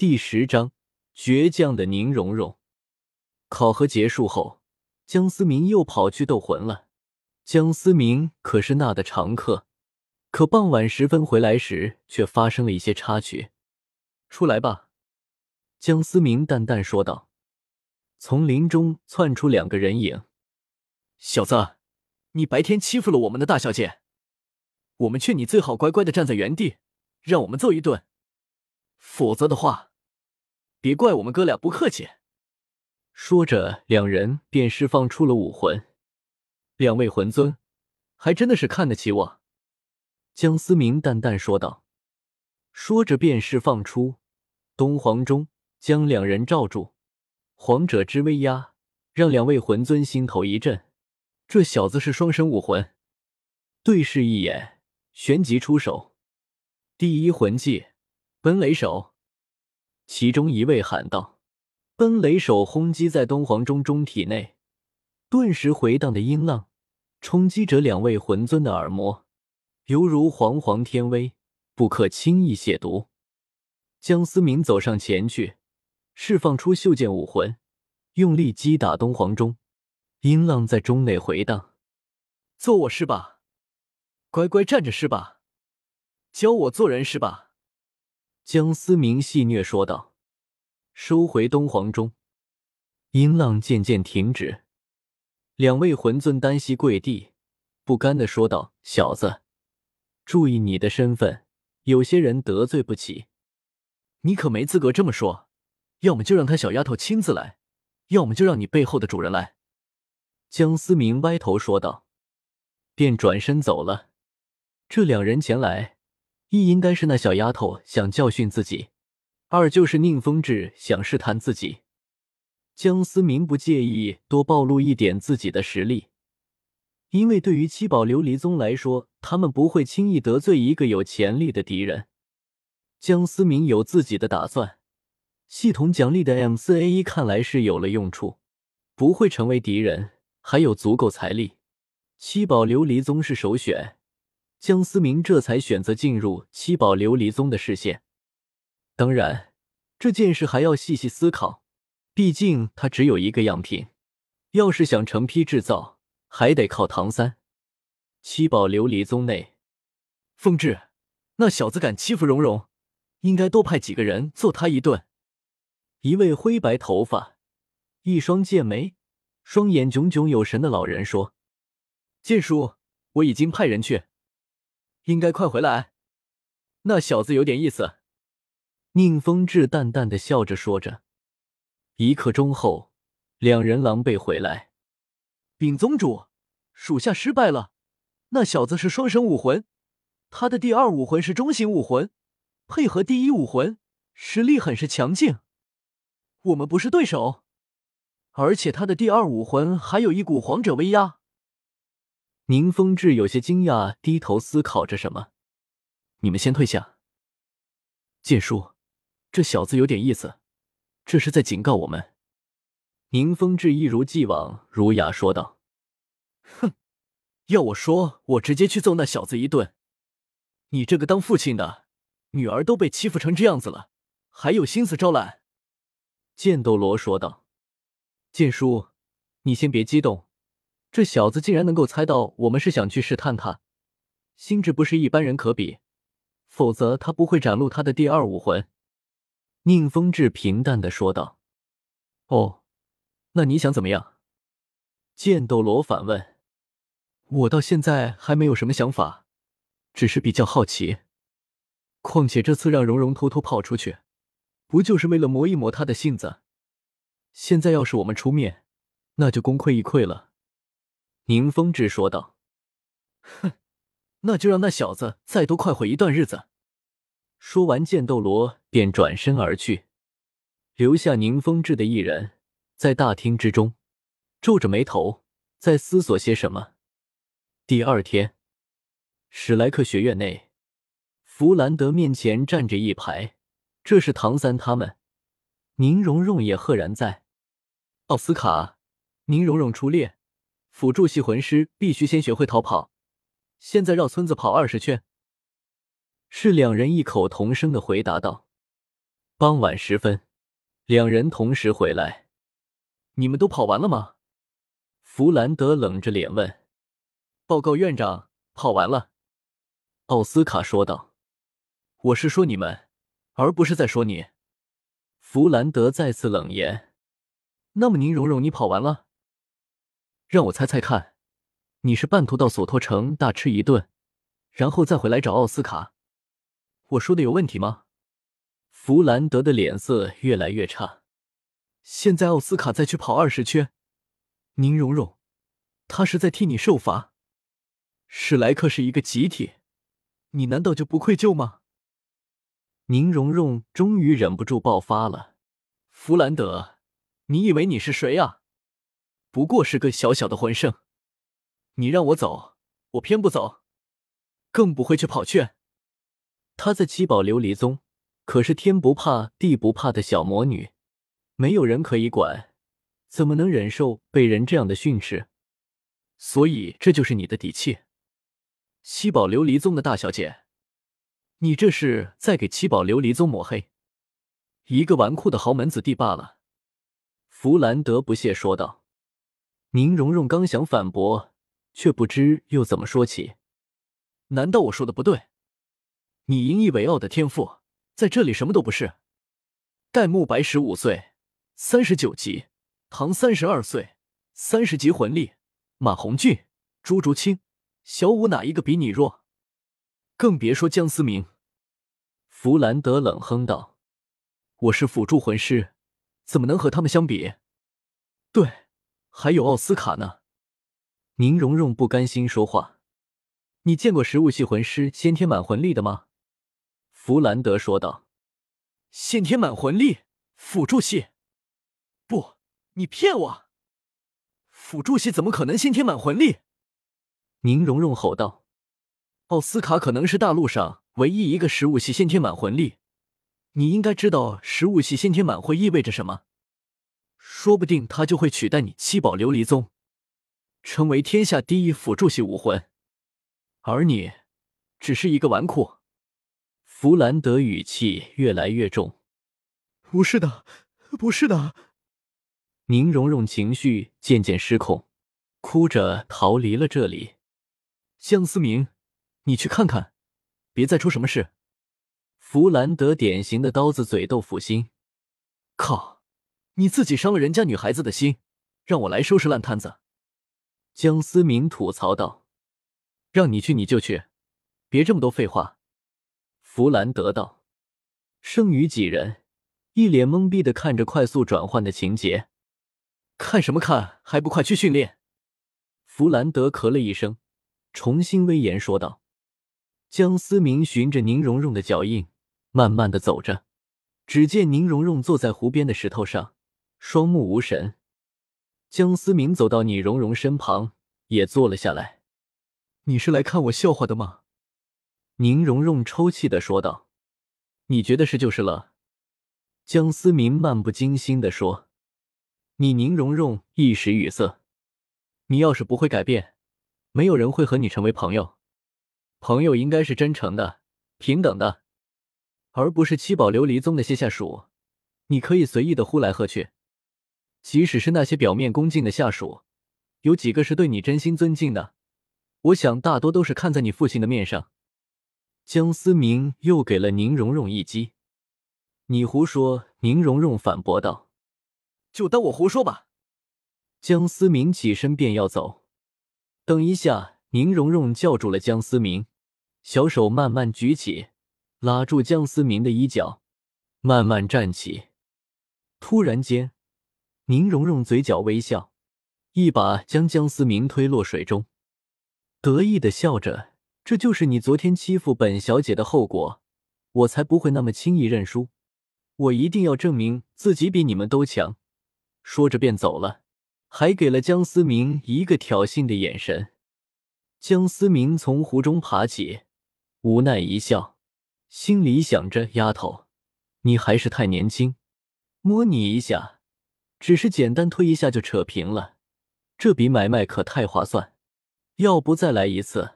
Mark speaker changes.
Speaker 1: 第十章倔强的宁荣荣。考核结束后，江思明又跑去斗魂了。江思明可是那的常客，可傍晚时分回来时，却发生了一些插曲。出来吧，江思明淡淡说道。从林中窜出两个人影。
Speaker 2: 小子，你白天欺负了我们的大小姐，我们劝你最好乖乖的站在原地，让我们揍一顿，否则的话。别怪我们哥俩不客气。
Speaker 1: 说着，两人便释放出了武魂。两位魂尊，还真的是看得起我。江思明淡淡说道。说着，便释放出东皇钟，将两人罩住。皇者之威压，让两位魂尊心头一震。这小子是双生武魂。对视一眼，旋即出手。第一魂技，奔雷手。其中一位喊道：“奔雷手轰击在东皇钟钟体内，顿时回荡的音浪冲击着两位魂尊的耳膜，犹如煌煌天威，不可轻易亵渎。”江思明走上前去，释放出袖剑武魂，用力击打东皇钟，音浪在钟内回荡。
Speaker 2: 揍我是吧？乖乖站着是吧？教我做人是吧？
Speaker 1: 江思明戏谑说道：“收回东皇钟。”音浪渐渐停止，两位魂尊单膝跪地，不甘的说道：“小子，注意你的身份，有些人得罪不起。
Speaker 2: 你可没资格这么说。要么就让他小丫头亲自来，要么就让你背后的主人来。”
Speaker 1: 江思明歪头说道，便转身走了。这两人前来。一应该是那小丫头想教训自己，二就是宁风致想试探自己。江思明不介意多暴露一点自己的实力，因为对于七宝琉璃宗来说，他们不会轻易得罪一个有潜力的敌人。江思明有自己的打算，系统奖励的 M 四 A 一看来是有了用处，不会成为敌人，还有足够财力，七宝琉璃宗是首选。江思明这才选择进入七宝琉璃宗的视线。当然，这件事还要细细思考，毕竟他只有一个样品，要是想成批制造，还得靠唐三。七宝琉璃宗内，
Speaker 2: 凤至，那小子敢欺负蓉蓉，应该多派几个人揍他一顿。
Speaker 1: 一位灰白头发、一双剑眉、双眼炯炯有神的老人说：“
Speaker 2: 剑叔，我已经派人去。”应该快回来，那小子有点意思。
Speaker 1: 宁风致淡淡的笑着说着。一刻钟后，两人狼狈回来。
Speaker 2: 禀宗主，属下失败了。那小子是双生武魂，他的第二武魂是中型武魂，配合第一武魂，实力很是强劲。我们不是对手，而且他的第二武魂还有一股皇者威压。
Speaker 1: 宁风致有些惊讶，低头思考着什么。
Speaker 2: 你们先退下。剑叔，这小子有点意思，这是在警告我们。
Speaker 1: 宁风致一如既往儒雅说道：“
Speaker 2: 哼，要我说，我直接去揍那小子一顿。你这个当父亲的，女儿都被欺负成这样子了，还有心思招揽？”
Speaker 1: 剑斗罗说道：“剑叔，你先别激动。”这小子竟然能够猜到我们是想去试探他，心智不是一般人可比，否则他不会展露他的第二武魂。”宁风致平淡的说道。
Speaker 2: “哦，那你想怎么样？”
Speaker 1: 剑斗罗反问。
Speaker 2: “我到现在还没有什么想法，只是比较好奇。况且这次让蓉蓉偷偷跑出去，不就是为了磨一磨他的性子？现在要是我们出面，那就功亏一篑了。”
Speaker 1: 宁风致说道：“
Speaker 2: 哼，那就让那小子再多快活一段日子。”
Speaker 1: 说完，剑斗罗便转身而去，留下宁风致的一人在大厅之中，皱着眉头在思索些什么。第二天，史莱克学院内，弗兰德面前站着一排，这是唐三他们，宁荣荣也赫然在。
Speaker 2: 奥斯卡，宁荣荣出列。辅助系魂师必须先学会逃跑，现在绕村子跑二十圈。
Speaker 1: 是两人异口同声的回答道。傍晚时分，两人同时回来。
Speaker 2: 你们都跑完了吗？
Speaker 1: 弗兰德冷着脸问。
Speaker 2: 报告院长，跑完了。
Speaker 1: 奥斯卡说道。
Speaker 2: 我是说你们，而不是在说你。
Speaker 1: 弗兰德再次冷言。
Speaker 2: 那么宁荣荣，你跑完了？让我猜猜看，你是半途到索托城大吃一顿，然后再回来找奥斯卡？我说的有问题吗？
Speaker 1: 弗兰德的脸色越来越差。
Speaker 2: 现在奥斯卡再去跑二十圈，宁荣荣，他是在替你受罚。史莱克是一个集体，你难道就不愧疚吗？
Speaker 1: 宁荣荣终于忍不住爆发了。
Speaker 2: 弗兰德，你以为你是谁啊？不过是个小小的魂圣，你让我走，我偏不走，更不会去跑去。
Speaker 1: 她在七宝琉璃宗可是天不怕地不怕的小魔女，没有人可以管，怎么能忍受被人这样的训斥？
Speaker 2: 所以这就是你的底气，七宝琉璃宗的大小姐，你这是在给七宝琉璃宗抹黑，一个纨绔的豪门子弟罢了。
Speaker 1: 弗兰德不屑说道。宁荣荣刚想反驳，却不知又怎么说起。
Speaker 2: 难道我说的不对？你引以为傲的天赋，在这里什么都不是。戴沐白十五岁，三十九级；唐三十二岁，三十级魂力；马红俊、朱竹清、小舞哪一个比你弱？更别说江思明。
Speaker 1: 弗兰德冷哼道：“
Speaker 2: 我是辅助魂师，怎么能和他们相比？”对。还有奥斯卡呢，
Speaker 1: 宁荣荣不甘心说话。
Speaker 2: 你见过食物系魂师先天满魂力的吗？
Speaker 1: 弗兰德说道。
Speaker 2: 先天满魂力，辅助系？不，你骗我！辅助系怎么可能先天满魂力？
Speaker 1: 宁荣荣吼道。
Speaker 2: 奥斯卡可能是大陆上唯一一个食物系先天满魂力，你应该知道食物系先天满会意味着什么。说不定他就会取代你七宝琉璃宗，成为天下第一辅助系武魂，而你只是一个纨绔。
Speaker 1: 弗兰德语气越来越重：“
Speaker 2: 不是的，不是的。”
Speaker 1: 宁荣荣情绪渐渐失控，哭着逃离了这里。
Speaker 2: 江思明，你去看看，别再出什么事。
Speaker 1: 弗兰德典型的刀子嘴豆腐心，
Speaker 2: 靠！你自己伤了人家女孩子的心，让我来收拾烂摊子。”
Speaker 1: 江思明吐槽道。
Speaker 2: “让你去你就去，别这么多废话。”
Speaker 1: 弗兰德道。剩余几人一脸懵逼的看着快速转换的情节，
Speaker 2: 看什么看？还不快去训练！
Speaker 1: 弗兰德咳了一声，重新威严说道。江思明循着宁荣荣的脚印，慢慢的走着，只见宁荣荣坐在湖边的石头上。双目无神，江思明走到宁荣荣身旁，也坐了下来。
Speaker 2: 你是来看我笑话的吗？
Speaker 1: 宁荣荣抽泣的说道。
Speaker 2: 你觉得是就是了。
Speaker 1: 江思明漫不经心的说。
Speaker 2: 你宁荣荣一时语塞。你要是不会改变，没有人会和你成为朋友。朋友应该是真诚的、平等的，而不是七宝琉璃宗的些下属。你可以随意的呼来喝去。即使是那些表面恭敬的下属，有几个是对你真心尊敬的？我想大多都是看在你父亲的面上。
Speaker 1: 江思明又给了宁荣荣一击。
Speaker 2: 你胡说！宁荣荣反驳道。就当我胡说吧。
Speaker 1: 江思明起身便要走。
Speaker 2: 等一下！宁荣荣叫住了江思明，小手慢慢举起，拉住江思明的衣角，慢慢站起。突然间。宁荣荣嘴角微笑，一把将江思明推落水中，
Speaker 1: 得意的笑着：“这就是你昨天欺负本小姐的后果，我才不会那么轻易认输，我一定要证明自己比你们都强。”说着便走了，还给了江思明一个挑衅的眼神。江思明从湖中爬起，无奈一笑，心里想着：“丫头，你还是太年轻，摸你一下。”只是简单推一下就扯平了，这笔买卖可太划算，要不再来一次？